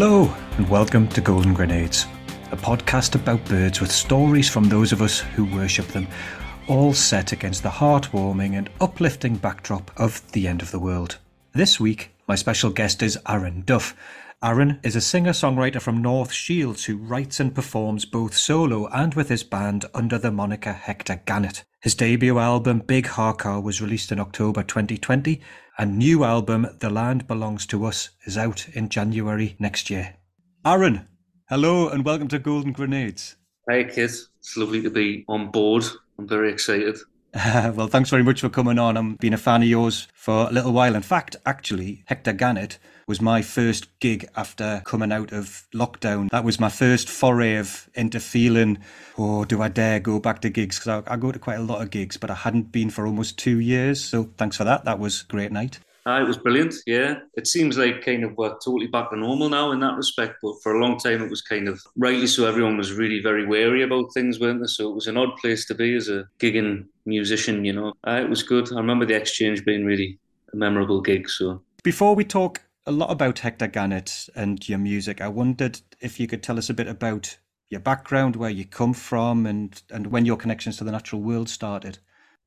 Hello, and welcome to Golden Grenades, a podcast about birds with stories from those of us who worship them, all set against the heartwarming and uplifting backdrop of the end of the world. This week, my special guest is Aaron Duff. Aaron is a singer songwriter from North Shields who writes and performs both solo and with his band under the moniker Hector Gannet. His debut album, Big Harcar, was released in October 2020, and new album, The Land Belongs to Us, is out in January next year. Aaron, hello and welcome to Golden Grenades. Hey, kids. It's lovely to be on board. I'm very excited. Uh, well, thanks very much for coming on. I've been a fan of yours for a little while. In fact, actually, Hector Gannet was my first gig after coming out of lockdown. That was my first foray of into feeling, oh, do I dare go back to gigs? Because I, I, go to quite a lot of gigs, but I hadn't been for almost two years. So thanks for that. That was a great night. Uh, it was brilliant. Yeah, it seems like kind of we're totally back to normal now in that respect. But for a long time, it was kind of rightly so. Everyone was really very wary about things, weren't they? So it was an odd place to be as a gigging musician. You know, uh, it was good. I remember the exchange being really a memorable gig. So before we talk a lot about Hector Gannet and your music. I wondered if you could tell us a bit about your background, where you come from, and, and when your connections to the natural world started.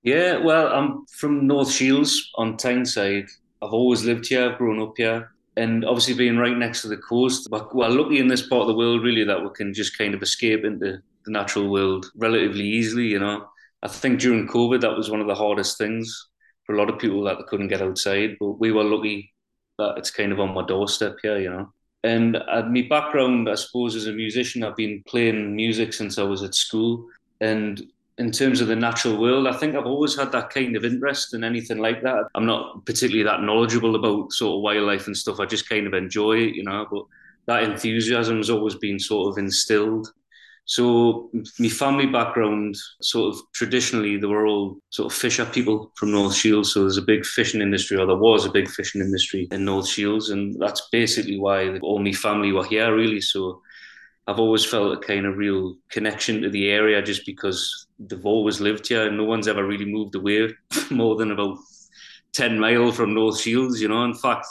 Yeah, well, I'm from North Shields on Tyneside. I've always lived here, I've grown up here. And obviously, being right next to the coast, we're lucky in this part of the world, really, that we can just kind of escape into the natural world relatively easily, you know. I think during COVID, that was one of the hardest things for a lot of people that they couldn't get outside. But we were lucky that it's kind of on my doorstep here, you know. And uh, my background, I suppose, as a musician, I've been playing music since I was at school. And in terms of the natural world, I think I've always had that kind of interest in anything like that. I'm not particularly that knowledgeable about sort of wildlife and stuff. I just kind of enjoy it, you know. But that enthusiasm has always been sort of instilled so my family background, sort of traditionally, they were all sort of fisher people from North Shields. So there's a big fishing industry, or there was a big fishing industry in North Shields, and that's basically why all my family were here, really. So I've always felt a kind of real connection to the area, just because they've always lived here, and no one's ever really moved away more than about ten mile from North Shields. You know, in fact,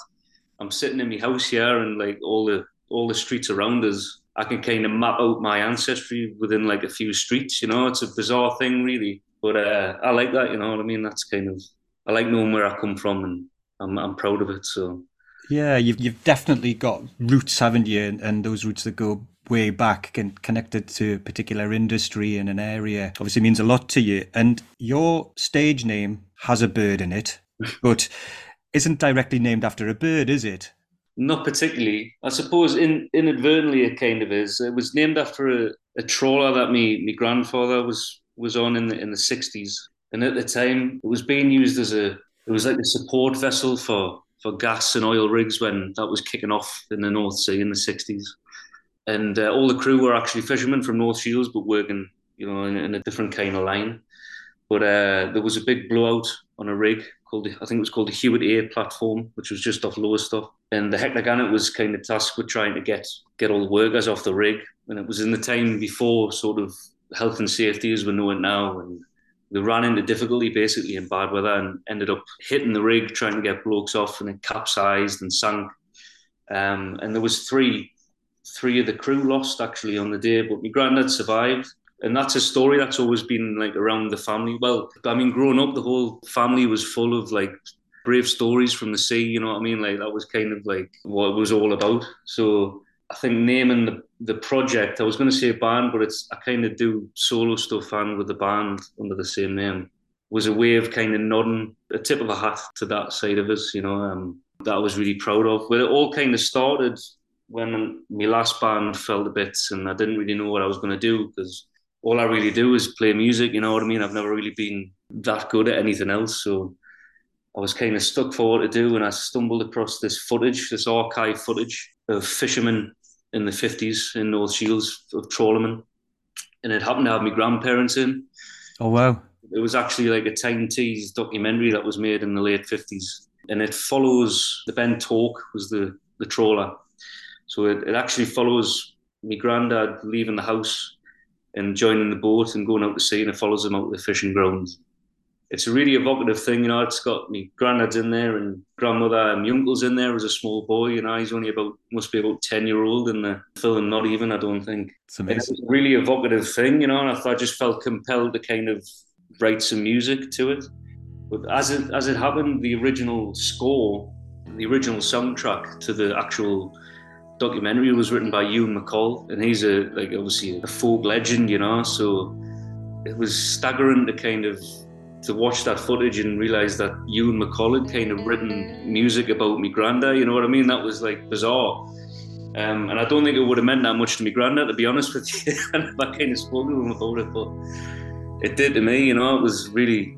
I'm sitting in my house here, and like all the all the streets around us I can kind of map out my ancestry within like a few streets. You know, it's a bizarre thing, really, but uh, I like that. You know what I mean? That's kind of I like knowing where I come from, and I'm I'm proud of it. So yeah, you've you've definitely got roots, haven't you? And, and those roots that go way back and connected to a particular industry in an area obviously means a lot to you. And your stage name has a bird in it, but isn't directly named after a bird, is it? Not particularly. I suppose in, inadvertently it kind of is. It was named after a, a trawler that me my grandfather was was on in the in the sixties, and at the time it was being used as a it was like a support vessel for for gas and oil rigs when that was kicking off in the North Sea in the sixties, and uh, all the crew were actually fishermen from North Shields, but working you know in, in a different kind of line. But uh, there was a big blowout on a rig called the, I think it was called the Hewett A platform, which was just off Lowestoft. And the Hector Gannet was kind of tasked with trying to get get all the workers off the rig. And it was in the time before sort of health and safety as we know it now. And they ran into difficulty basically in bad weather and ended up hitting the rig trying to get blokes off and it capsized and sank. Um, and there was three three of the crew lost actually on the day, but my granddad survived and that's a story that's always been like around the family. Well, I mean, growing up, the whole family was full of like brave stories from the sea. You know what I mean? Like that was kind of like what it was all about. So I think naming the, the project, I was going to say band, but it's I kind of do solo stuff and with the band under the same name was a way of kind of nodding a tip of a hat to that side of us. You know, um, that I was really proud of. Well, it all kind of started when my last band fell to bits and I didn't really know what I was going to do because all I really do is play music. You know what I mean? I've never really been that good at anything else. So I was kind of stuck for what to do, and I stumbled across this footage, this archive footage of fishermen in the 50s in North Shields of trawlermen. And it happened to have my grandparents in. Oh, wow. It was actually like a Tyne-Tees documentary that was made in the late 50s. And it follows the Ben Tork was the, the trawler. So it, it actually follows my granddad leaving the house and joining the boat and going out to sea, and it follows him out to the fishing grounds. It's a really evocative thing. You know, it's got me granddad's in there and grandmother and my uncle's in there as a small boy. You know, he's only about must be about ten year old in the film. Not even, I don't think. It's amazing. It's a really evocative thing. You know, and I, thought, I just felt compelled to kind of write some music to it. But as it as it happened, the original score, the original soundtrack to the actual documentary was written by Ewan MacColl, and he's a like obviously a folk legend, you know. So it was staggering to kind of to watch that footage and realize that Ewan MacColl had kind of written music about me granddad. You know what I mean? That was like bizarre. Um, and I don't think it would have meant that much to me granddad, to be honest with you. I kind of spoke to him about it, but it did to me. You know, it was really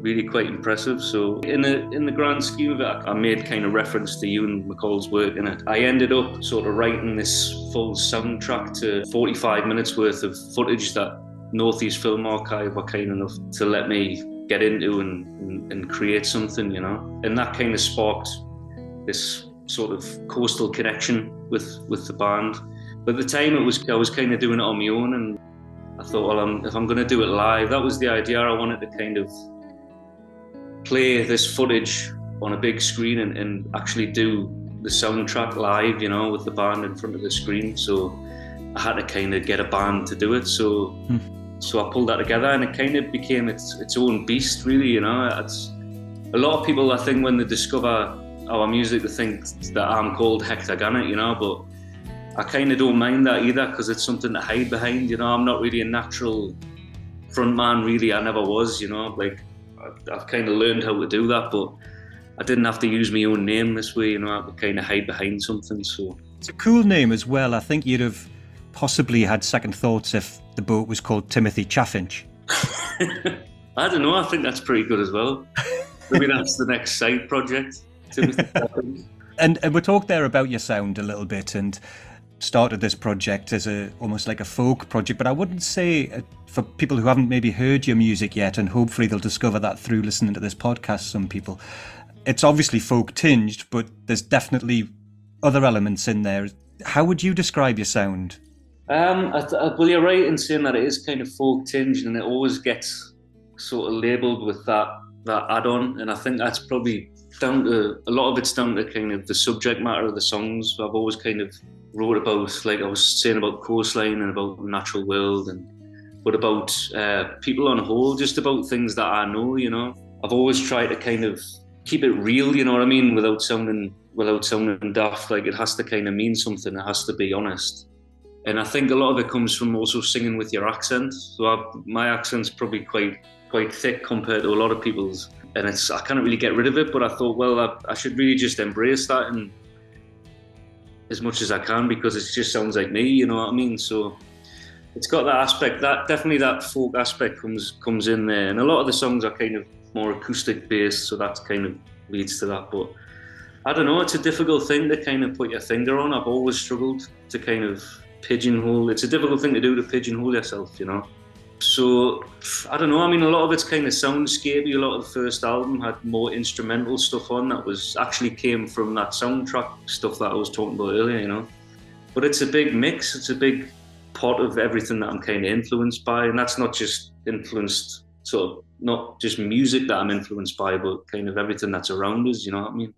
really quite impressive. So in the in the grand scheme of it, I made kind of reference to Ewan MacColl's work in it. I ended up sort of writing this full soundtrack to 45 minutes worth of footage that Northeast Film Archive were kind enough to let me get into and, and, and create something, you know. And that kind of sparked this sort of coastal connection with with the band. But at the time, it was I was kind of doing it on my own, and I thought, well, I'm, if I'm going to do it live, that was the idea. I wanted to kind of play this footage on a big screen and, and actually do the soundtrack live, you know, with the band in front of the screen. So I had to kind of get a band to do it. So hmm. So I pulled that together, and it kind of became its its own beast, really. You know, it's a lot of people. I think when they discover our music, they think that I'm called Hector Gannet, you know, but I kind of don't mind that either because it's something to hide behind. You know, I'm not really a natural front man. Really, I never was. You know, like I've kind of learned how to do that, but I didn't have to use my own name this way. You know, I could kind of hide behind something. So it's a cool name as well. I think you'd have possibly had second thoughts if the boat was called Timothy Chaffinch. I don't know. I think that's pretty good as well. Maybe that's the next side project. Timothy Chaffinch. And, and we talked there about your sound a little bit and started this project as a almost like a folk project, but I wouldn't say uh, for people who haven't maybe heard your music yet, and hopefully they'll discover that through listening to this podcast. Some people, it's obviously folk tinged, but there's definitely other elements in there. How would you describe your sound? Um, I, I, well, you're right in saying that it is kind of folk tinged, and it always gets sort of labelled with that that add-on, and I think that's probably down to a lot of it's down to kind of the subject matter of the songs. I've always kind of wrote about, like I was saying about coastline and about natural world, and but about uh, people on whole, just about things that I know. You know, I've always tried to kind of keep it real. You know what I mean, without sounding without sounding daft. Like it has to kind of mean something. It has to be honest. And I think a lot of it comes from also singing with your accent. So I, my accent's probably quite quite thick compared to a lot of people's, and it's I can't really get rid of it. But I thought, well, I, I should really just embrace that and as much as I can because it just sounds like me, you know what I mean? So it's got that aspect, that definitely that folk aspect comes comes in there. And a lot of the songs are kind of more acoustic based, so that kind of leads to that. But I don't know, it's a difficult thing to kind of put your finger on. I've always struggled to kind of pigeonhole. It's a difficult thing to do to pigeonhole yourself, you know. So I don't know. I mean, a lot of it's kind of soundscapey. A lot of the first album had more instrumental stuff on that was actually came from that soundtrack stuff that I was talking about earlier. You know, but it's a big mix. It's a big pot of everything that I'm kind of influenced by, and that's not just influenced sort of not just music that I'm influenced by, but kind of everything that's around us. You know what I mean?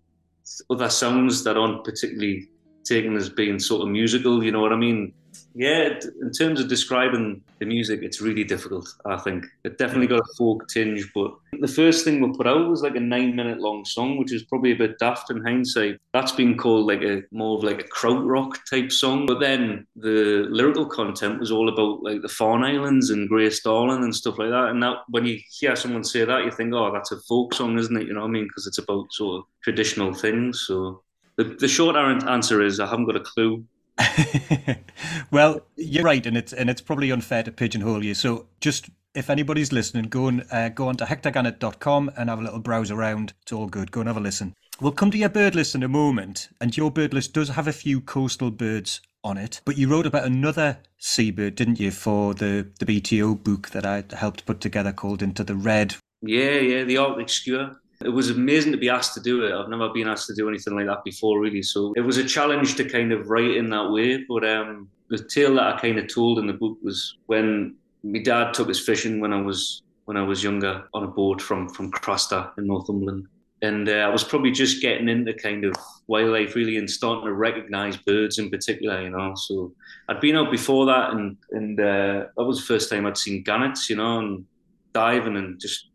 Other sounds that aren't particularly taken as being sort of musical. You know what I mean? Yeah, in terms of describing the music, it's really difficult. I think it definitely got a folk tinge, but the first thing we put out was like a nine-minute long song, which is probably a bit daft in hindsight. That's been called like a more of like a krautrock type song, but then the lyrical content was all about like the Farne Islands and Grace Darling and stuff like that. And that when you hear someone say that, you think, oh, that's a folk song, isn't it? You know what I mean? Because it's about sort of traditional things. So the, the short answer is I haven't got a clue. well, you're right, and it's and it's probably unfair to pigeonhole you. So just if anybody's listening, go and uh, go on to hectorgannett.com and have a little browse around. It's all good. Go and have a listen. We'll come to your bird list in a moment, and your bird list does have a few coastal birds on it. But you wrote about another seabird, didn't you, for the the BTO book that I helped put together called Into the Red. Yeah, yeah, the Arctic skua it was amazing to be asked to do it. I've never been asked to do anything like that before, really. So it was a challenge to kind of write in that way. But um, the tale that I kind of told in the book was when my dad took us fishing when I was when I was younger on a boat from from Craster in Northumberland. And uh, I was probably just getting into kind of wildlife really and starting to recognise birds in particular, you know. So I'd been out before that, and and uh, that was the first time I'd seen gannets, you know, and diving and just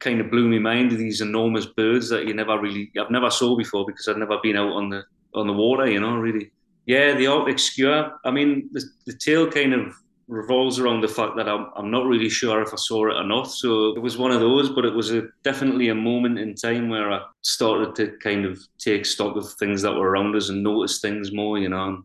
kind of blew my mind. These enormous birds that you never really, I've never saw before because I'd never been out on the on the water, you know, really. Yeah, the Arctic skua. I mean, the, the tail kind of revolves around the fact that I'm, I'm not really sure if I saw it or not. So it was one of those, but it was a, definitely a moment in time where I started to kind of take stock of things that were around us and notice things more, you know. And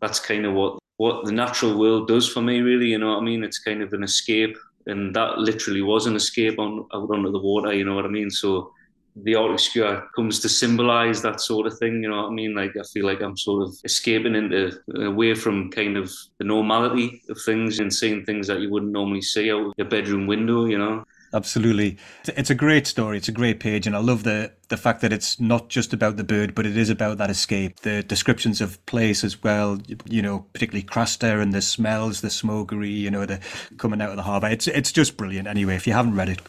that's kind of what, what the natural world does for me, really, you know what I mean? It's kind of an escape. And that literally was an escape on out onto the water, you know what I mean? So the Arctic skua comes to symbolize that sort of thing. You know what I mean? Like I feel like I'm sort of escaping into away from kind of the normality of things and seeing things that you wouldn't normally see out your bedroom window. You know. Absolutely. It's a great story. It's a great page. And I love the, the fact that it's not just about the bird, but it is about that escape. The descriptions of place as well, you know, particularly Craster and the smells, the smokery, you know, the coming out of the harbour. It's, it's just brilliant. Anyway, if you haven't read it,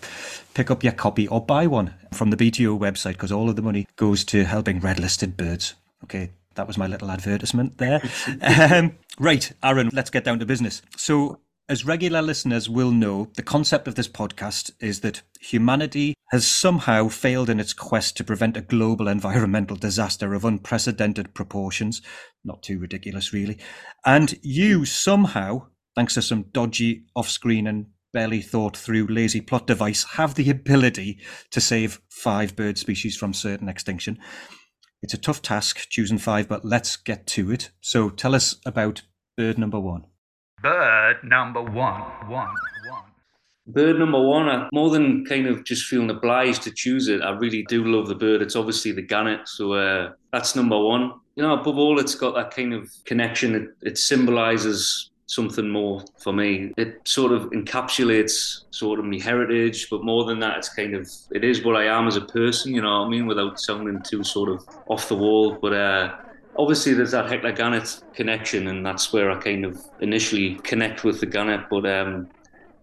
pick up your copy or buy one from the BTO website because all of the money goes to helping red listed birds. Okay. That was my little advertisement there. um, right, Aaron, let's get down to business. So, as regular listeners will know, the concept of this podcast is that humanity has somehow failed in its quest to prevent a global environmental disaster of unprecedented proportions. Not too ridiculous, really. And you somehow, thanks to some dodgy off screen and barely thought through lazy plot device, have the ability to save five bird species from certain extinction. It's a tough task choosing five, but let's get to it. So tell us about bird number one. Bird number one, one, one. Bird number one, I, more than kind of just feeling obliged to choose it, I really do love the bird. It's obviously the gannet, so uh, that's number one. You know, above all, it's got that kind of connection. It, it symbolizes something more for me. It sort of encapsulates sort of my heritage, but more than that, it's kind of it is what I am as a person. You know what I mean? Without sounding too sort of off the wall, but uh, obviously there's that Hector Gannet connection, and that's where I kind of initially connect with the Gannet. But um,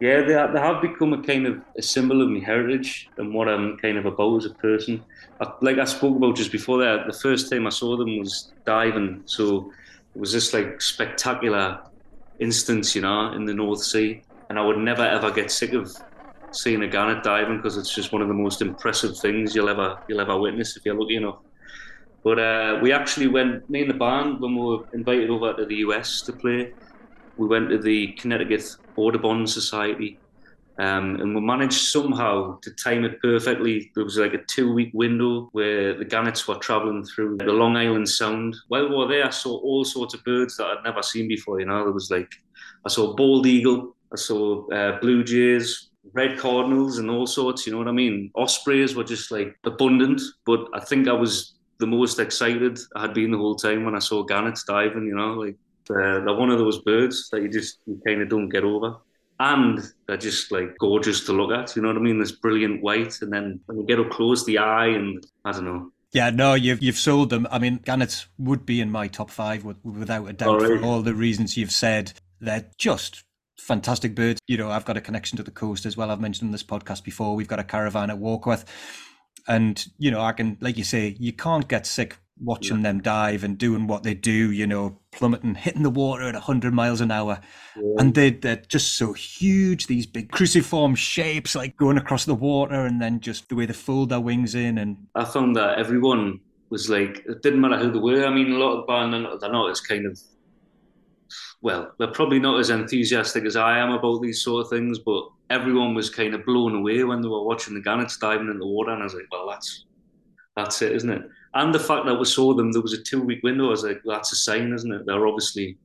yeah, they, they have become a kind of a symbol of my heritage and what I'm kind of about as a person. I, like I spoke about just before that, the first time I saw them was diving, so it was this like spectacular instance, you know, in the North Sea, and I would never ever get sick of seeing a gannet diving because it's just one of the most impressive things you'll ever you'll ever witness if you're lucky enough. But uh, we actually went, me and the band, when we were invited over to the US to play, we went to the Connecticut Audubon Society um, and we managed somehow to time it perfectly. There was like a two week window where the gannets were traveling through the Long Island Sound. While we were there, I saw all sorts of birds that I'd never seen before. You know, there was like, I saw bald eagle, I saw uh, blue jays, red cardinals, and all sorts. You know what I mean? Ospreys were just like abundant, but I think I was the most excited I had been the whole time when I saw gannets diving. You know, like uh, they're one of those birds that you just you kind of don't get over. And they're just like gorgeous to look at. You know what I mean? This brilliant white, and then when you get up close, the eye, and I don't know. Yeah, no, you've you've sold them. I mean, gannets would be in my top five without a doubt for all the reasons you've said. They're just fantastic birds. You know, I've got a connection to the coast as well. I've mentioned in this podcast before. We've got a caravan at Warkworth and you know i can like you say you can't get sick watching yeah. them dive and doing what they do you know plummeting hitting the water at 100 miles an hour yeah. and they, they're just so huge these big cruciform shapes like going across the water and then just the way they fold their wings in and i found that everyone was like it didn't matter who they were i mean a lot of band they're not as kind of well they're probably not as enthusiastic as i am about these sort of things but everyone was kind of blown away when they were watching the gannets diving in the water, and I was like, well, that's that's it, isn't it? And the fact that we saw them, there was a two week window. I was like, that's a sign, isn't it? They're obviously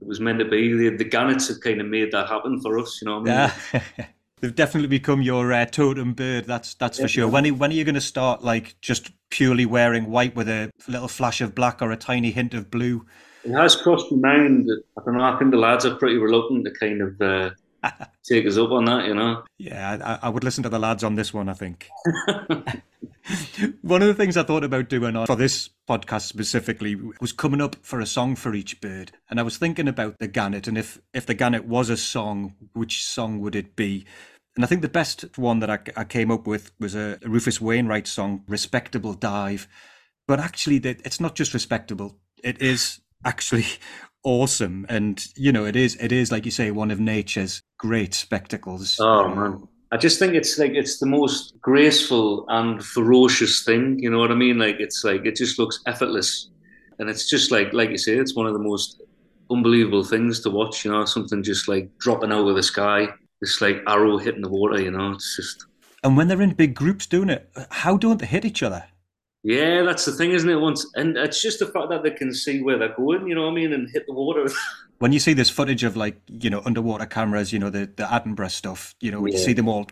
it was meant to be. The, the gannets have kind of made that happen for us, you know. What I mean? Yeah. They've definitely become your uh, totem bird. That's that's for sure. When are, when are you going to start like just purely wearing white with a little flash of black or a tiny hint of blue? It has crossed my mind. I don't know. I think the lads are pretty reluctant to kind of uh, take us up on that, you know. Yeah, I, I, would listen to the lads on this one. I think. one of the things I thought about doing for this podcast specifically was coming up for a song for each bird, and I was thinking about the gannet, and if if the gannet was a song, which song would it be? And I think the best one that I, I came up with was a Rufus Wainwright song, Respectable Dive. But actually, it's not just respectable, it is actually awesome. And, you know, it is, it is, like you say, one of nature's great spectacles. Oh, man. I just think it's like it's the most graceful and ferocious thing. You know what I mean? Like it's like it just looks effortless, and it's just like like you say, it's one of the most unbelievable things to watch. You know, something just like dropping out of the sky, this like arrow hitting the water. You know, it's just. And when they're in big groups doing it, how don't they hit each other? Yeah, that's the thing, isn't it? Once, and it's just the fact that they can see where they're going. You know what I mean, and hit the water. when you see this footage of like you know underwater cameras, you know the the Attenborough stuff, you know, yeah. you see them all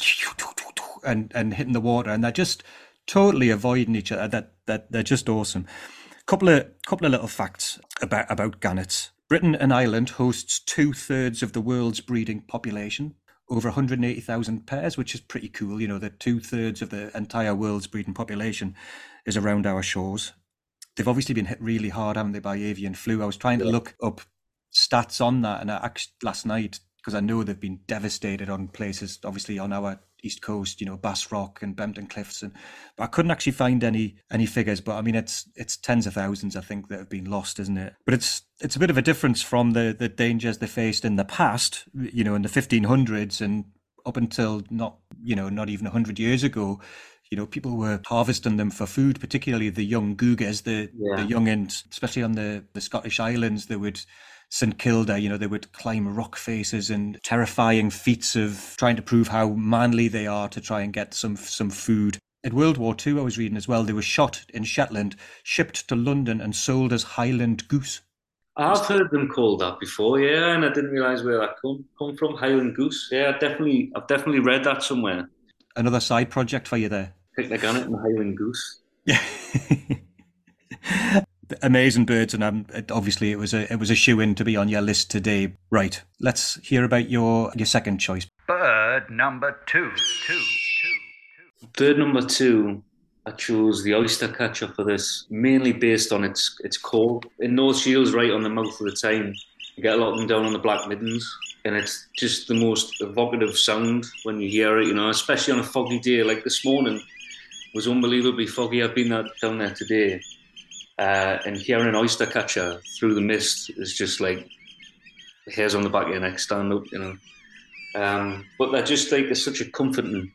and and hitting the water, and they're just totally avoiding each other. That that they're just awesome. Couple of couple of little facts about about gannets. Britain and Ireland hosts two thirds of the world's breeding population, over 180,000 pairs, which is pretty cool. You know, that two thirds of the entire world's breeding population is around our shores. They've obviously been hit really hard, haven't they, by avian flu? I was trying to look up stats on that, and I actually last night because I know they've been devastated on places, obviously on our east coast, you know, Bass Rock and Bempton Cliffs, and but I couldn't actually find any any figures. But I mean, it's it's tens of thousands, I think, that have been lost, isn't it? But it's it's a bit of a difference from the the dangers they faced in the past, you know, in the 1500s and up until not you know not even 100 years ago you know, people were harvesting them for food, particularly the young googers, the, yeah. the young and especially on the, the Scottish Islands, they would St Kilda, you know, they would climb rock faces and terrifying feats of trying to prove how manly they are to try and get some some food. In World War II, I was reading as well, they were shot in Shetland, shipped to London, and sold as Highland goose. I've heard them called that before, yeah, and I didn't realise where that come come from. Highland goose, yeah, definitely, I've definitely read that somewhere. Another side project for you there. Picnic on it and Highland goose. Yeah. amazing birds, and um, obviously it was a it was a shoe in to be on your list today. Right, let's hear about your your second choice. Bird number two, two, two, two. Bird number two. I chose the oyster catcher for this, mainly based on its its call. In North Shields, right on the mouth of the Tyne, you get a lot of them down on the Black Middens, and it's just the most evocative sound when you hear it. You know, especially on a foggy day like this morning was unbelievably foggy. I've been down there today, uh, and hearing an oyster catcher through the mist is just like hairs on the back of your neck stand up, you know. Um, but they're just like it's such a comforting,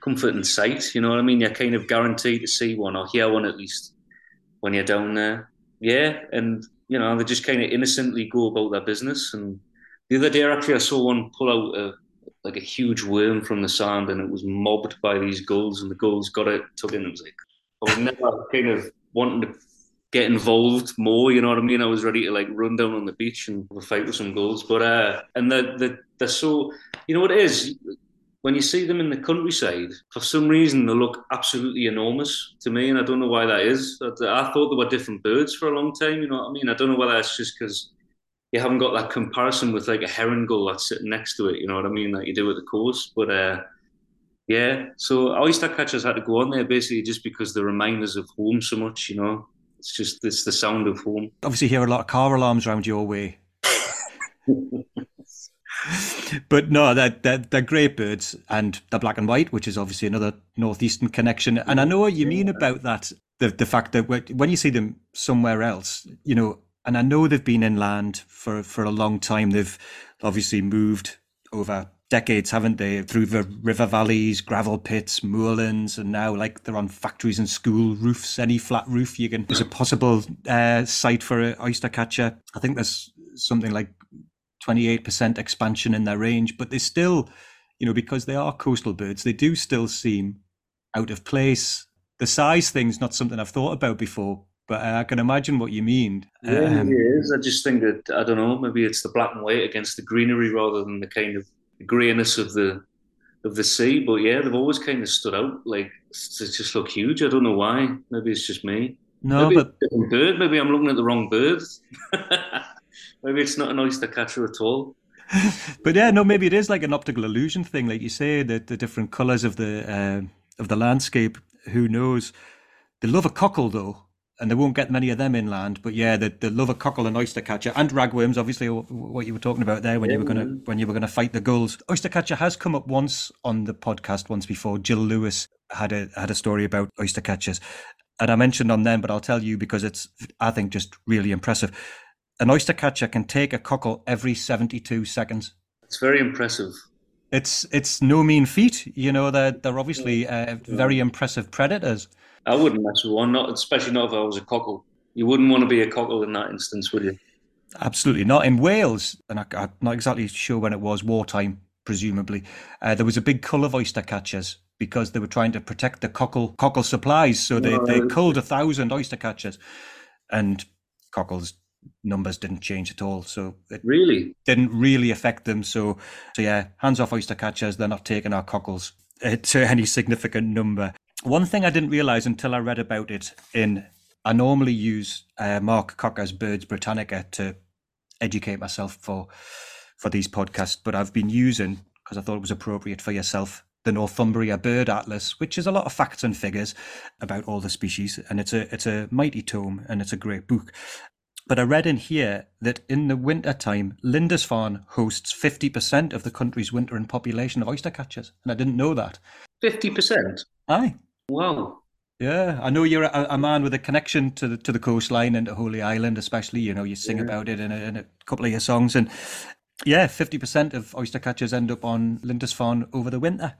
comforting sight. You know what I mean? You're kind of guaranteed to see one or hear one at least when you're down there. Yeah, and you know they just kind of innocently go about their business. And the other day, actually, I saw one pull out a like a huge worm from the sand, and it was mobbed by these gulls, and the gulls got it, took it, and it was like I was never kind of wanting to get involved more. You know what I mean? I was ready to like run down on the beach and have a fight with some gulls. But uh, and the the they're, so you know what it is when you see them in the countryside. For some reason, they look absolutely enormous to me, and I don't know why that is. I thought they were different birds for a long time. You know what I mean? I don't know whether it's just because you haven't got that comparison with like a herring gull that's sitting next to it. You know what I mean? Like you do at the coast, but. uh yeah, so oyster catchers had to go on there basically just because they remind us of home so much, you know. It's just it's the sound of home. Obviously, hear a lot of car alarms around your way. but no, they're, they're, they're great birds, and they're black and white, which is obviously another northeastern connection. And I know what you mean about that. The the fact that when you see them somewhere else, you know, and I know they've been inland for for a long time. They've obviously moved over decades, haven't they? Through the river valleys, gravel pits, moorlands, and now like they're on factories and school roofs. Any flat roof you can. There's a possible uh, site for an oyster catcher. I think there's something like 28% expansion in their range, but they still, you know, because they are coastal birds, they do still seem out of place. The size thing's not something I've thought about before, but I can imagine what you mean. Yeah, um, it is. I just think that I don't know. Maybe it's the black and white against the greenery rather than the kind of greyness of the of the sea. But yeah, they've always kind of stood out. Like they just look huge. I don't know why. Maybe it's just me. No, Maybe but bird. Maybe I'm looking at the wrong bird. maybe it's not an oyster catcher at all. but yeah, no, maybe it is like an optical illusion thing, like you say, that the different colours of the uh, of the landscape. Who knows? They love a cockle though. And they won't get many of them inland. But yeah, the, the love of cockle and oyster catcher and ragworms, obviously, what you were talking about there when you were gonna when you were gonna fight the gulls. Oyster catcher has come up once on the podcast once before. Jill Lewis had a had a story about oyster catchers, and I mentioned on them, but I'll tell you because it's I think just really impressive. An oyster catcher can take a cockle every seventy two seconds. It's very impressive. It's it's no mean feat. You know they're they're obviously uh, very impressive predators. I wouldn't mess with one, not especially not if I was a cockle. You wouldn't want to be a cockle in that instance, would you? Absolutely not. In Wales, and I, am not exactly sure when it was, wartime, presumably, uh, there was a big cull of oyster catchers because they were trying to protect the cockle cockle supplies. So they, they culled a thousand oyster catchers, and cockles numbers didn't change at all. So it really didn't really affect them. So so yeah, hands off oyster catchers. They're not taking our cockles to any significant number. One thing I didn't realize until I read about it in, I normally use uh, Mark Cocker's Birds Britannica to educate myself for for these podcasts, but I've been using because I thought it was appropriate for yourself the Northumbria Bird Atlas, which is a lot of facts and figures about all the species, and it's a it's a mighty tome and it's a great book. But I read in here that in the winter time, Lindisfarne hosts fifty percent of the country's wintering population of oyster catchers, and I didn't know that. Fifty percent. Aye. Wow. Yeah, I know you're a, a, man with a connection to the to the coastline and to Holy Island, especially. You know, you sing yeah. about it in a, in a couple of your songs, and yeah, fifty percent of oyster catchers end up on Lindisfarne over the winter.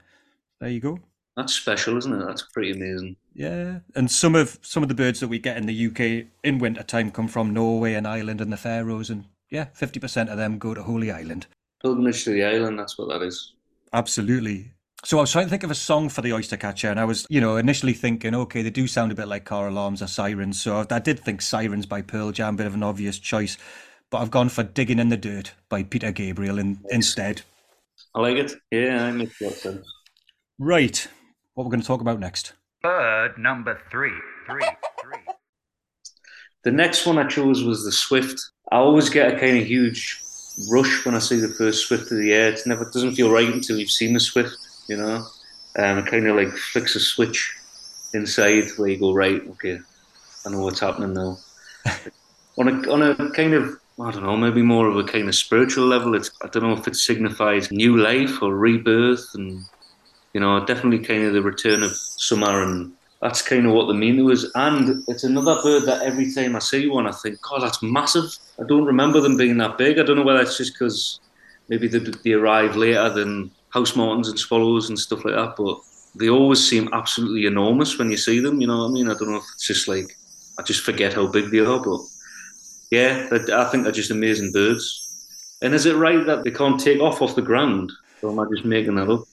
There you go. That's special, isn't it? That's pretty amazing. Yeah, and some of some of the birds that we get in the UK in winter time come from Norway and Ireland and the Faroes, and yeah, fifty percent of them go to Holy Island. Pilgrimage to the island. That's what that is. Absolutely. So I was trying to think of a song for the oyster catcher, and I was, you know, initially thinking, okay, they do sound a bit like car alarms or sirens. So I did think Sirens by Pearl Jam, bit of an obvious choice, but I've gone for Digging in the Dirt by Peter Gabriel in, instead. I like it. Yeah, I make that sense. Right, what we're going to talk about next. Bird number three, three, three. The next one I chose was the Swift. I always get a kind of huge rush when I see the first Swift of the year. It never doesn't feel right until you've seen the Swift you know, and it kind of like flicks a switch inside where you go right, okay, I know what's happening now. on a on a kind of I don't know, maybe more of a kind of spiritual level. It's I don't know if it signifies new life or rebirth, and you know, definitely kind of the return of summer, and that's kind of what the meaning was. And it's another bird that every time I see one, I think, God, that's massive. I don't remember them being that big. I don't know whether it's just because maybe they, they arrive later than house martins and swallows and stuff like that, but they always seem absolutely enormous when you see them. You know what I mean? I don't know if it's just like I just forget how big they are, but yeah, I think they're just amazing birds. And is it right that they can't take off off the ground, or am I just making that up?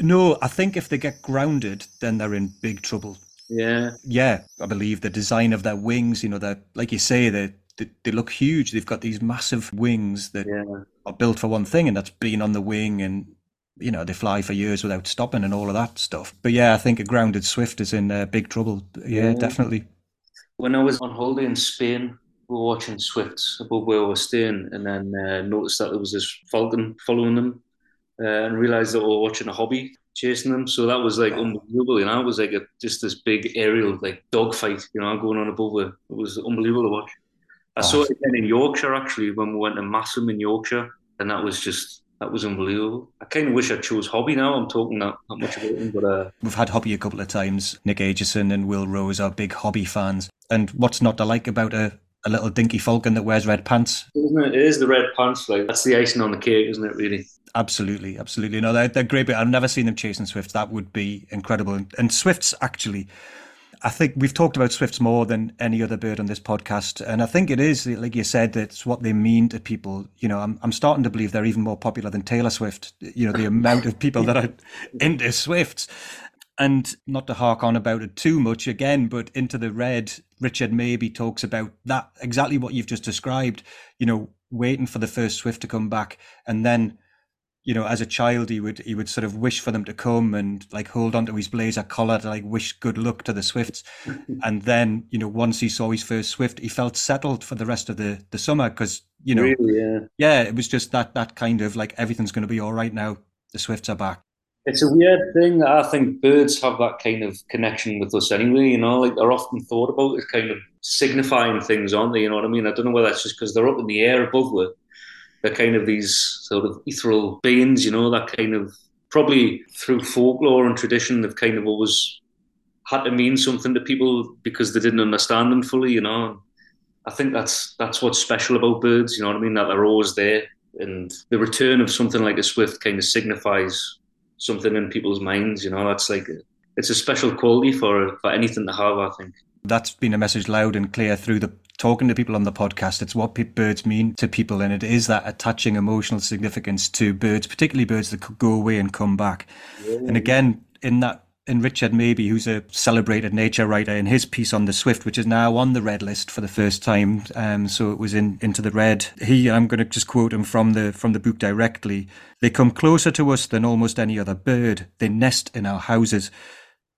No, I think if they get grounded, then they're in big trouble. Yeah, yeah. I believe the design of their wings, you know, they're, like you say, they they, they look huge. They've got these massive wings that yeah. are built for one thing, and that's being on the wing and you know they fly for years without stopping and all of that stuff. But yeah, I think a grounded swift is in uh, big trouble. Yeah, yeah, definitely. When I was on holiday in Spain, we were watching swifts above where we were staying, and then uh, noticed that there was this falcon following them, uh, and realised that we were watching a hobby chasing them. So that was like unbelievable. You know, it was like a, just this big aerial like dogfight. You know, going on above it. It was unbelievable to watch. I oh. saw it again in Yorkshire actually when we went to Masham in Yorkshire, and that was just that was unbelievable. I kind of wish I chose Hobby now. I'm talking not, not much about him, but uh... we've had Hobby a couple of times. Nick Aitchison and Will Rose are big Hobby fans. And what's not to like about a, a little dinky falcon that wears red pants? Isn't it? it is the red pants. Like that's the icing on the cake, isn't it? Really. Absolutely, absolutely. No, they're, they're great. But I've never seen them chasing swifts. That would be incredible. And, and swifts actually I think we've talked about swifts more than any other bird on this podcast, and I think it is like you said it's what they mean to people. You know, I'm I'm starting to believe they're even more popular than Taylor Swift. You know, the amount of people that are into swifts, and not to hark on about it too much again, but into the red, Richard Mabey talks about that exactly what you've just described. You know, waiting for the first swift to come back, and then you know, as a child, he would he would sort of wish for them to come and like hold onto his blazer collar to like wish good luck to the Swifts. and then, you know, once he saw his first Swift, he felt settled for the rest of the the summer because you know, really, yeah, yeah, it was just that that kind of like everything's going to be all right now. The Swifts are back. It's a weird thing. I think birds have that kind of connection with us anyway. You know, like they're often thought about as kind of signifying things, aren't they? You know what I mean? I don't know whether that's just because they're up in the air above us. They're kind of these sort of ethereal beings, you know, that kind of probably through folklore and tradition, they've kind of always had to mean something to people because they didn't understand them fully, you know. I think that's that's what's special about birds, you know what I mean? That they're always there. And the return of something like a swift kind of signifies something in people's minds. You know, that's like it's a special quality for for anything to have. I think that's been a message loud and clear through the talking to people on the podcast. It's what birds mean to people, and it is that attaching emotional significance to birds, particularly birds that could go away and come back. Yeah. And again, in that in Richard Mabey, who's a celebrated nature writer, in his piece on the Swift, which is now on the red list for the first time. Um, so it was in into the red. He, I'm going to just quote him from the from the book directly. They come closer to us than almost any other bird. They nest in our houses,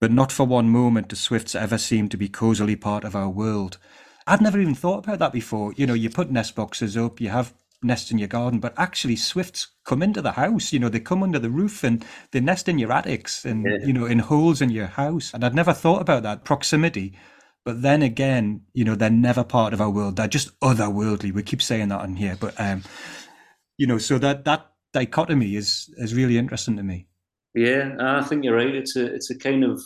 but not for one moment do swifts ever seem to be cosily part of our world. I'd never even thought about that before. You know, you put nest boxes up, you have nests in your garden, but actually swifts come into the house. You know, they come under the roof and they nest in your attics and yeah. you know in holes in your house. And I'd never thought about that proximity. But then again, you know, they're never part of our world. They're just otherworldly. We keep saying that in here, but um, you know, so that that dichotomy is is really interesting to me. Yeah, I think you're right. It's a it's a kind of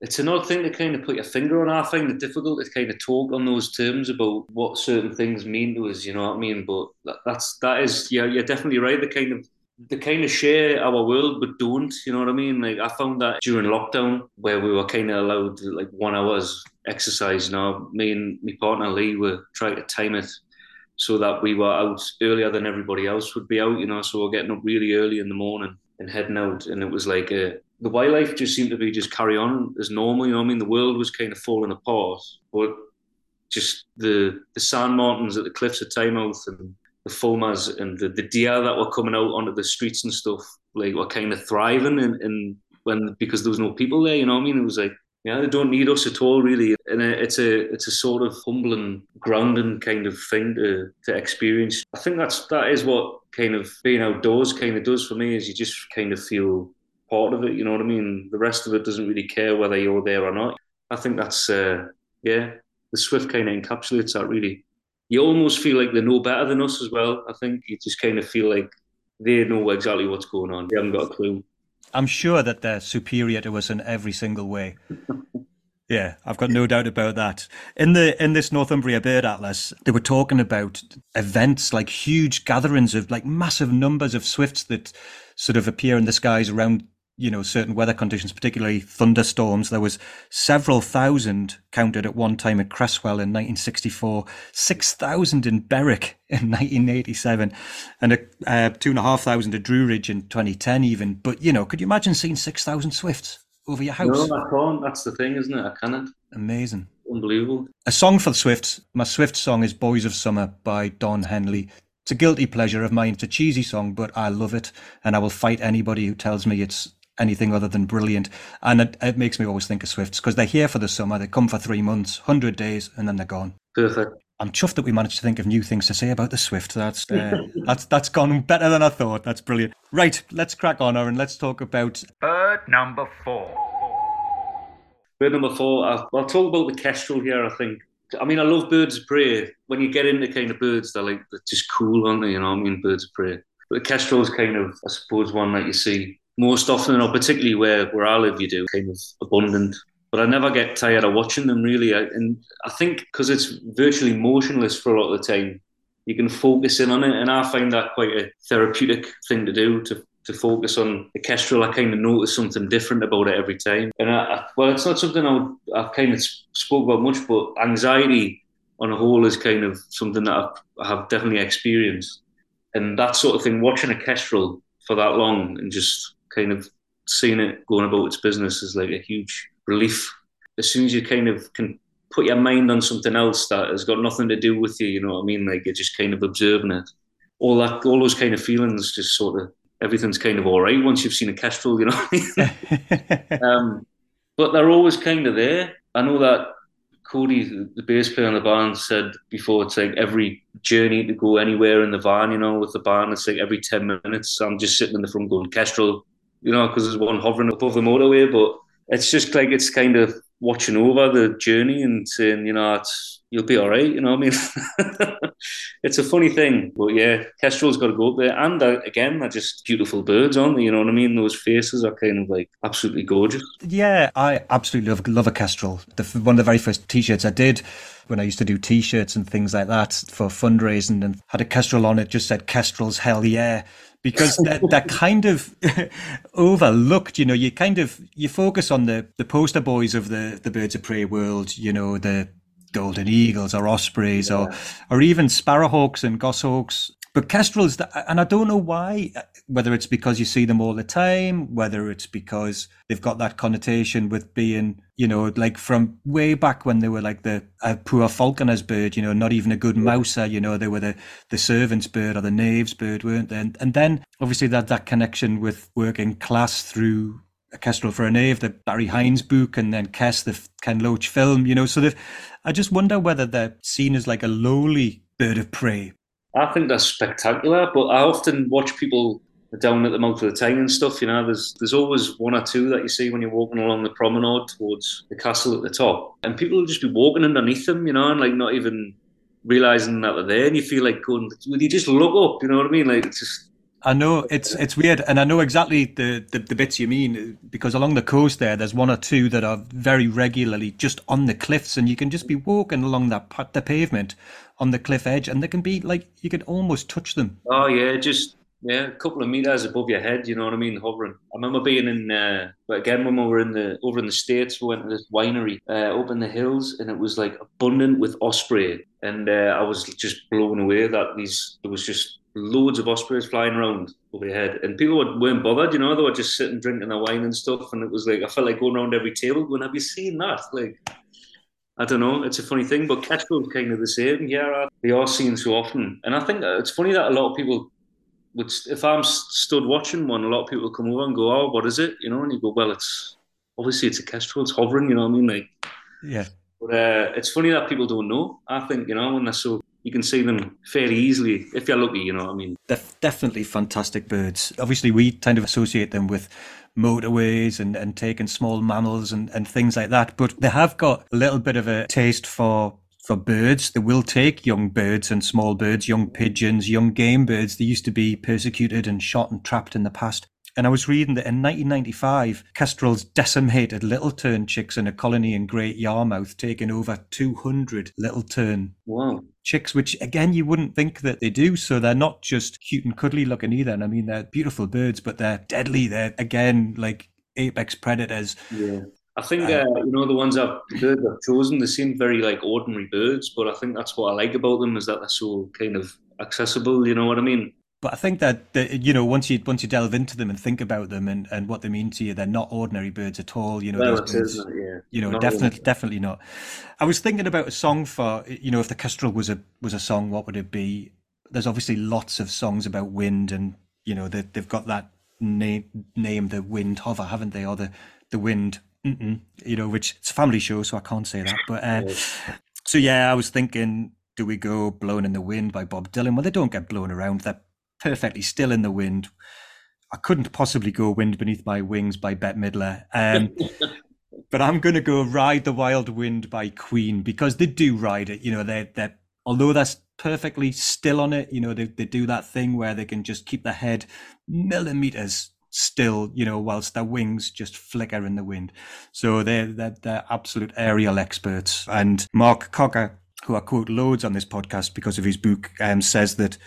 it's an odd thing to kind of put your finger on. I find it difficult to kind of talk on those terms about what certain things mean to us. You know what I mean? But that, that's that is yeah, you're definitely right. The kind of the kind of share our world but don't. You know what I mean? Like I found that during lockdown where we were kind of allowed like one hour's exercise. You know, me and my partner Lee were trying to time it so that we were out earlier than everybody else would be out. You know, so we're getting up really early in the morning and heading out, and it was like a the wildlife just seemed to be just carry on as normal. You know, I mean, the world was kind of falling apart, but just the the sand martins at the cliffs of Tynemouth and the fulmars and the, the deer that were coming out onto the streets and stuff, like were kind of thriving and, and when because there was no people there. You know, what I mean, it was like yeah, they don't need us at all, really. And it's a it's a sort of humbling, grounding kind of thing to to experience. I think that's that is what kind of being outdoors kind of does for me. Is you just kind of feel part of it. You know what I mean? The rest of it doesn't really care whether you're there or not. I think that's uh, yeah, the Swift kind of encapsulates that really. You almost feel like they know better than us as well. I think you just kind of feel like they know exactly what's going on. They haven't got a clue. I'm sure that they're superior to us in every single way. Yeah, I've got no doubt about that. In the in this Northumbria Bird Atlas, they were talking about events like huge gatherings of like massive numbers of swifts that sort of appear in the skies around you know certain weather conditions, particularly thunderstorms. There was several thousand counted at one time at Cresswell in 1964, six thousand in Berwick in 1987, and a, uh, two and a half thousand at Druridge in 2010. Even, but you know, could you imagine seeing six thousand swifts over your house? No, I can't. That's the thing, isn't it? I cannot. Amazing. Unbelievable. A song for the Swifts. My Swift song is Boys of Summer by Don Henley. It's a guilty pleasure of mine. It's a cheesy song, but I love it. And I will fight anybody who tells me it's anything other than brilliant. And it, it makes me always think of Swifts because they're here for the summer. They come for three months, 100 days, and then they're gone. Perfect. I'm chuffed that we managed to think of new things to say about the Swift. That's uh, that's that's gone better than I thought. That's brilliant. Right, let's crack on, and let's talk about bird number four. Bird number four. I'll, I'll talk about the kestrel here. I think. I mean, I love birds of prey. When you get into kind of birds, they're like they're just cool, aren't they? You know, I mean, birds of prey. But the kestrel is kind of, I suppose, one that you see most often, or particularly where, where I live, you do kind of abundant. But I never get tired of watching them really. I, and I think because it's virtually motionless for a lot of the time, you can focus in on it. And I find that quite a therapeutic thing to do to, to focus on the kestrel. I kind of notice something different about it every time. And I, I, well, it's not something I would, I've kind of spoke about much, but anxiety on a whole is kind of something that I've, I have definitely experienced. And that sort of thing, watching a kestrel for that long and just kind of seeing it going about its business is like a huge relief. As soon as you kind of can put your mind on something else that has got nothing to do with you, you know what I mean? Like you're just kind of observing it. All that, all those kind of feelings, just sort of everything's kind of all right once you've seen a kestrel, you know. um, but they're always kind of there. I know that Cody, the bass player in the band, said before it's like every journey to go anywhere in the van, you know, with the band, it's like every 10 minutes, I'm just sitting in the front going, Kestrel, you know, because there's one hovering above the motorway. But it's just like it's kind of watching over the journey and saying, you know, it's you'll be all right. You know what I mean? it's a funny thing, but yeah, Kestrel's got to go up there. And uh, again, they're just beautiful birds, aren't they? You know what I mean? Those faces are kind of like absolutely gorgeous. Yeah, I absolutely love, love a Kestrel. The, one of the very first t-shirts I did when I used to do t-shirts and things like that for fundraising and had a Kestrel on it, just said Kestrel's hell yeah because they're, they're, kind of overlooked. You know, you kind of you focus on the the poster boys of the the birds of prey world. You know, the golden eagles or ospreys yeah. or or even sparrowhawks and goshawks. But kestrels, and I don't know why, uh, whether it's because you see them all the time, whether it's because they've got that connotation with being, you know, like from way back when they were like the a poor falconer's bird, you know, not even a good mouser, you know, they were the, the servant's bird or the knave's bird, weren't they? And, and then obviously that, that connection with working class through a Kestrel for a Knave, the Barry Hines book, and then Kes, the Ken Loach film, you know, so they've I just wonder whether they're seen as like a lowly bird of prey. I think that's spectacular, but I often watch people down at the mouth of the Tyne and stuff. You know, there's there's always one or two that you see when you're walking along the promenade towards the castle at the top, and people will just be walking underneath them, you know, and like not even realizing that they're there, and you feel like going, would you just look up? You know what I mean? Like just I know it's it's weird, and I know exactly the, the, the bits you mean because along the coast there, there's one or two that are very regularly just on the cliffs, and you can just be walking along that the pavement on the cliff edge, and they can be like you can almost touch them. Oh yeah, just yeah, a couple of meters above your head. You know what I mean? Hovering. I remember being in, uh, but again when we were in the over in the states, we went to this winery uh, up in the hills, and it was like abundant with osprey, and uh, I was just blown away that these there was just loads of ospreys flying around overhead, and people weren't bothered. You know, they were just sitting drinking their wine and stuff, and it was like I felt like going around every table going, "Have you seen that?" Like, I don't know. It's a funny thing, but Kestrel's kind of the same. Yeah, they are seen so often, and I think it's funny that a lot of people would, if I'm stood watching one, a lot of people come over and go, "Oh, what is it?" You know, and you go, "Well, it's obviously it's a Kestrel. It's hovering." You know what I mean? Like, yeah. But uh, it's funny that people don't know. I think you know when they're so you can see them fairly easily if you're lucky. You know what I mean? They're definitely fantastic birds. Obviously, we kind of associate them with motorways and, and taking small mammals and, and things like that. But they have got a little bit of a taste for for birds. They will take young birds and small birds, young pigeons, young game birds. They used to be persecuted and shot and trapped in the past. And I was reading that in 1995, kestrels decimated little tern chicks in a colony in Great Yarmouth, taking over 200 little tern wow. Chicks, which again, you wouldn't think that they do. So they're not just cute and cuddly looking either. And I mean, they're beautiful birds, but they're deadly. They're again like apex predators. Yeah. I think uh, you know the ones I've birds I've chosen. They seem very like ordinary birds, but I think that's what I like about them is that they're so kind of accessible. You know what I mean? But I think that, that you know once you once you delve into them and think about them and, and what they mean to you, they're not ordinary birds at all. You know, well, birds, yeah. you know, not definitely really. definitely not. I was thinking about a song for you know if the Kestrel was a was a song, what would it be? There's obviously lots of songs about wind, and you know they, they've got that name name the wind hover, haven't they? Or the the wind, Mm-mm, you know, which it's a family show, so I can't say that. But uh, so yeah, I was thinking do we go "Blown in the Wind" by Bob Dylan? Well, they don't get blown around. They're perfectly still in the wind. I couldn't possibly go Wind Beneath My Wings by Bette Midler. Um, but I'm going to go Ride the Wild Wind by Queen because they do ride it. You know, they're, they're although that's perfectly still on it, you know, they, they do that thing where they can just keep their head millimeters still, you know, whilst their wings just flicker in the wind. So they're, they're, they're absolute aerial experts. And Mark Cocker, who I quote loads on this podcast because of his book, um, says that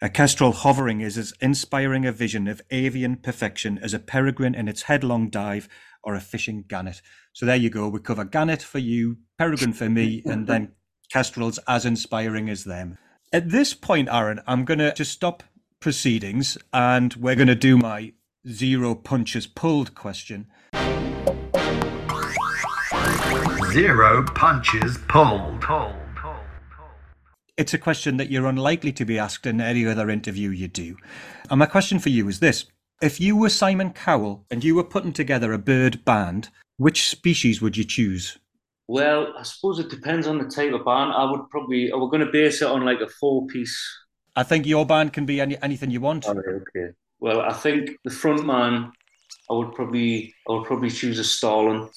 a kestrel hovering is as inspiring a vision of avian perfection as a peregrine in its headlong dive or a fishing gannet. So there you go. We cover gannet for you, peregrine for me, and then kestrels as inspiring as them. At this point, Aaron, I'm going to just stop proceedings and we're going to do my zero punches pulled question. Zero punches pulled. pulled. It's a question that you're unlikely to be asked in any other interview you do. And my question for you is this If you were Simon Cowell and you were putting together a bird band, which species would you choose? Well, I suppose it depends on the type of band. I would probably, we're going to base it on like a four piece. I think your band can be any, anything you want. okay. Well, I think the front man I would probably I would probably choose a starling.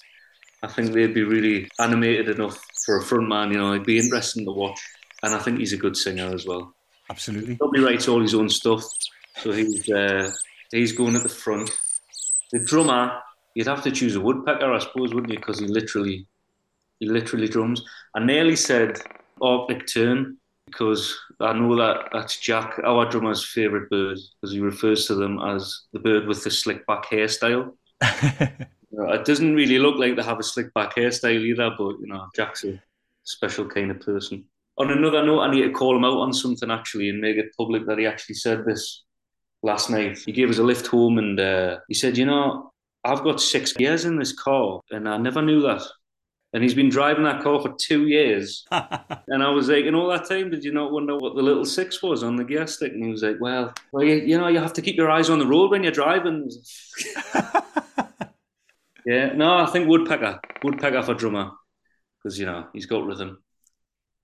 I think they'd be really animated enough for a front man. You know, it'd be interesting to watch, and I think he's a good singer as well. Absolutely. He Probably writes all his own stuff, so he's uh, he's going at the front. The drummer, you'd have to choose a woodpecker, I suppose, wouldn't you? Because he literally he literally drums. I nearly said Arctic Tern because I know that that's Jack, our drummer's favourite bird, because he refers to them as the bird with the slick back hairstyle. it doesn't really look like they have a slick back hairstyle either, but you know, Jack's a special kind of person. On another note, I need to call him out on something actually and make it public that he actually said this last night. He gave us a lift home and uh, he said, You know, I've got six gears in this car and I never knew that and he's been driving that car for two years. and I was like, in all that time, did you not wonder what the little six was on the gear stick? And he was like, well, well, you, you know, you have to keep your eyes on the road when you're driving. yeah, no, I think Woodpecker, Woodpecker for drummer, because you know he's got rhythm.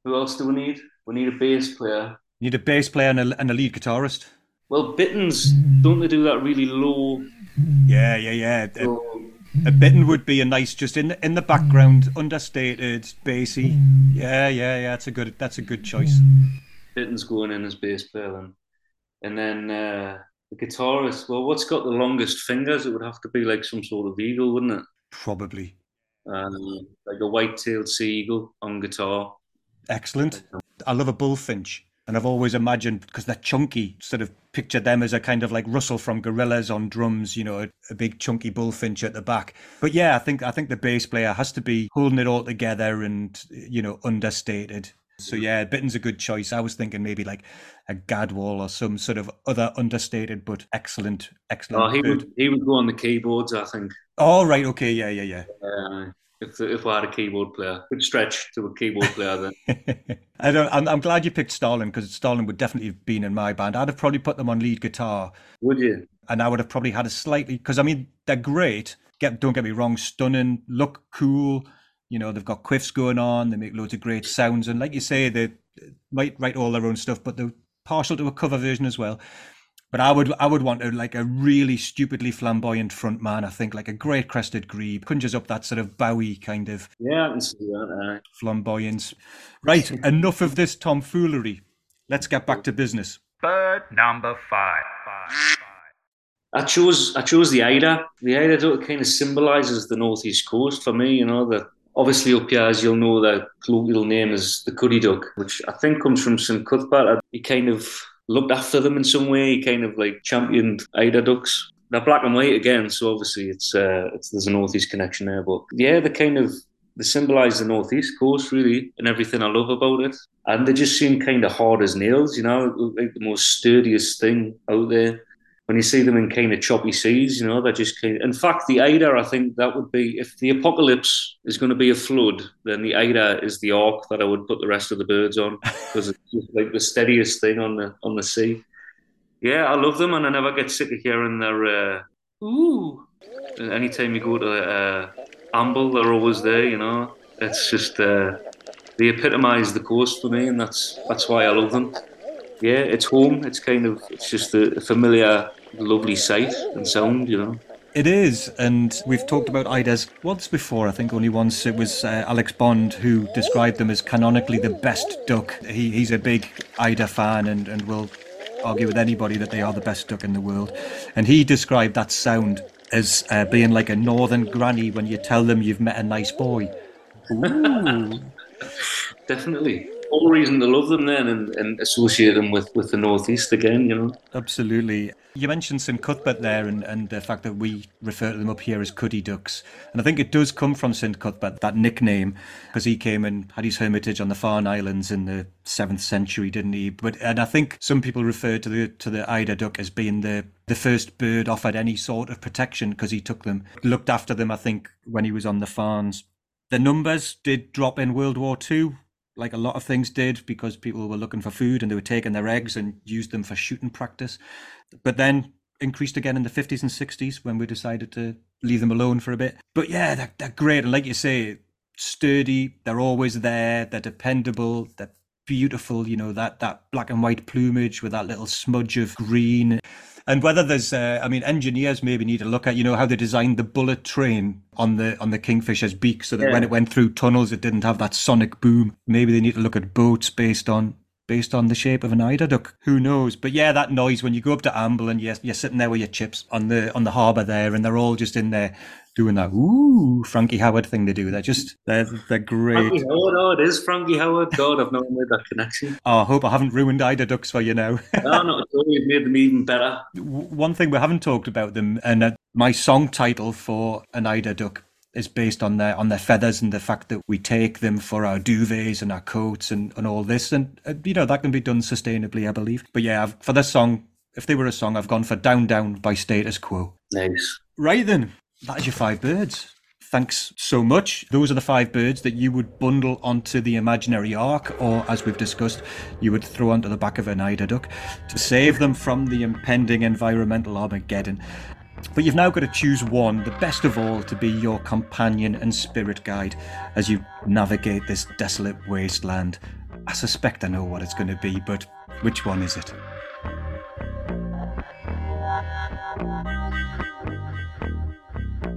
Who else do we need? We need a bass player. Need a bass player and a, and a lead guitarist. Well, Bitterns don't they do that really low? Yeah, yeah, yeah. So, a bittern would be a nice, just in the, in the background, understated, bassy. Yeah, yeah, yeah. That's a good. That's a good choice. Bittern's going in as bass player then, and then uh, the guitarist. Well, what's got the longest fingers? It would have to be like some sort of eagle, wouldn't it? Probably. Um, like a white-tailed sea eagle on guitar. Excellent. I love a bullfinch. And I've always imagined because they're chunky, sort of pictured them as a kind of like Russell from Gorillaz on drums, you know, a, a, big chunky bullfinch at the back. But yeah, I think I think the bass player has to be holding it all together and you know understated. So yeah, Bittern's a good choice. I was thinking maybe like a Gadwall or some sort of other understated but excellent, excellent. Oh, he would he would go on the keyboards, I think. Oh right, okay, yeah, yeah, yeah. Uh, if if I had a keyboard player. Could stretch to a keyboard player then. I don't. I'm, I'm glad you picked starling because starling would definitely have been in my band. I'd have probably put them on lead guitar. Would you? And I would have probably had a slightly because I mean they're great. Get don't get me wrong, stunning, look cool. You know they've got quiffs going on. They make loads of great sounds, and like you say, they might write all their own stuff, but they're partial to a cover version as well. But I would I would want a, like a really stupidly flamboyant front man. I think like a great crested grebe conjures up that sort of Bowie kind of yeah, I can see that. Uh. Flamboyance. Right, enough of this tomfoolery. Let's get back to business. Bird number five. I chose I chose the Eider. The Eider kind of symbolises the northeast coast for me. You know that obviously up here, as you'll know, the colloquial name is the Cuddy Duck, which I think comes from St Cuthbert. He kind of looked after them in some way. He kind of like championed Eider ducks. They're black and white again, so obviously it's, uh, it's there's a northeast connection there. But yeah, they kind of they symbolise the northeast coast really, and everything I love about it. And they just seem kind of hard as nails, you know, like the most sturdiest thing out there when you see them in kind of choppy seas, you know, they're just kind of, in fact, the Eider, I think that would be, if the apocalypse is going to be a flood, then the Eider is the ark that I would put the rest of the birds on because it's just like the steadiest thing on the, on the sea. Yeah, I love them and I never get sick of hearing their, uh, ooh. Anytime you go to uh, Amble, they're always there, you know. It's just, uh, they epitomise the coast for me and that's, that's why I love them yeah, it's home. It's kind of it's just a familiar lovely sight and sound, you know. It is, and we've talked about Eiders once before. I think only once. It was uh, Alex Bond who described them as canonically the best duck. He, he's a big Eider fan and, and will argue with anybody that they are the best duck in the world. And he described that sound as uh, being like a northern granny when you tell them you've met a nice boy. Definitely all reason to love them then and, and associate them with, with the Northeast again, you know. Absolutely. You mentioned St Cuthbert there and, and the fact that we refer to them up here as Cuddy Ducks. And I think it does come from St Cuthbert, that nickname, because he came and had his hermitage on the Farne Islands in the seventh century, didn't he? But and I think some people refer to the to the Eider duck as being the the first bird offered any sort of protection because he took them, looked after them, I think, when he was on the Farnes. The numbers did drop in World War II like a lot of things did because people were looking for food and they were taking their eggs and used them for shooting practice. But then increased again in the 50s and 60s when we decided to leave them alone for a bit. But yeah, they're, they're great. And like you say, sturdy, they're always there, they're dependable, they're beautiful, you know, that, that black and white plumage with that little smudge of green. And whether there's, uh, I mean, engineers maybe need to look at, you know, how they designed the bullet train on the on the Kingfisher's beak, so that Yeah. when it went through tunnels, it didn't have that sonic boom. Maybe they need to look at boats based on based on the shape of an eider duck. Who knows? But yeah, that noise when you go up to Amble and you're, you're sitting there with your chips on the on the harbour there, and they're all just in there doing that ooh Frankie Howerd thing they do. They're just they're they're great. Frankie Howerd, oh, it is Frankie Howerd. God, I've never made that connection. Oh, I hope I haven't ruined eider ducks for you now. No, not at all. You've made them even better. One thing we haven't talked about them, and uh, my song title for an eider duck is based on their on their feathers and the fact that we take them for our duvets and our coats and, and all this, and uh, you know that can be done sustainably, I believe. But yeah, I've, for this song, if they were a song, I've gone for "Down Down" by Status Quo. Nice. Right then, that is your five birds. Thanks so much. Those are the five birds that you would bundle onto the imaginary ark, or as we've discussed, you would throw onto the back of an eider duck to save them from the impending environmental Armageddon. But you've now got to choose one, the best of all, to be your companion and spirit guide as you navigate this desolate wasteland. I suspect I know what it's going to be, but which one is it?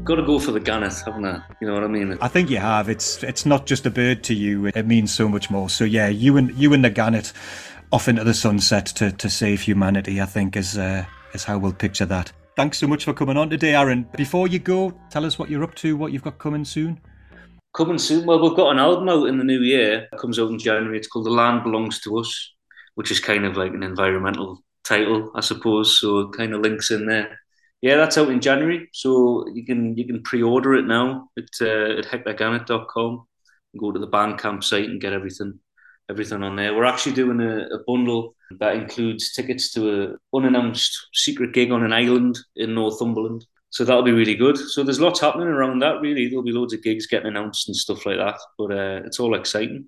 Got to go for the gannet, haven't I? You know what I mean? I think you have. It's it's not just a bird to you. It means so much more. So yeah, you and you and the gannet off into the sunset to, to save humanity. I think is uh, is how we'll picture that. Thanks so much for coming on today, Aaron. Before you go, tell us what you're up to, what you've got coming soon. Coming soon. Well, we've got an album out in the new year. It comes out in January. It's called The Land Belongs to Us, which is kind of like an environmental title, I suppose. So it kind of links in there. Yeah, that's out in January. So you can you can pre-order it now at uh, at hectorgannet.com. Go to the Bandcamp site and get everything everything on there. We're actually doing a, a bundle that includes tickets to a unannounced secret gig on an island in Northumberland. So that'll be really good. So there's lots happening around that. Really, there'll be loads of gigs getting announced and stuff like that. But uh, it's all exciting.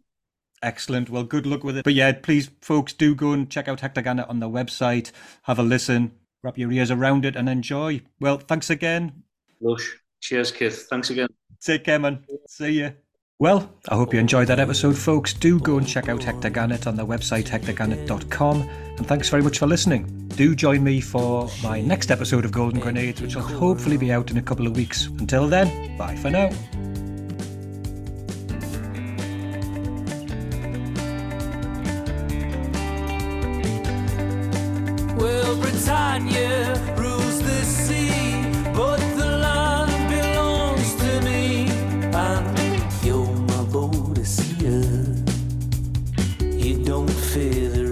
Excellent. Well, good luck with it. But yeah, please, folks, do go and check out Hector Gannet on their website. Have a listen, wrap your ears around it, and enjoy. Well, thanks again. Lush. Cheers, Keith. Thanks again. Take care, man. See ya. Well, I hope you enjoyed that episode, folks. Do go and check out Hector Gannet on their website, hectorgannet.com. And thanks very much for listening. Do join me for my next episode of Golden Grenades, which will hopefully be out in a couple of weeks. Until then, bye for now. Well, Britannia see her. You don't fear the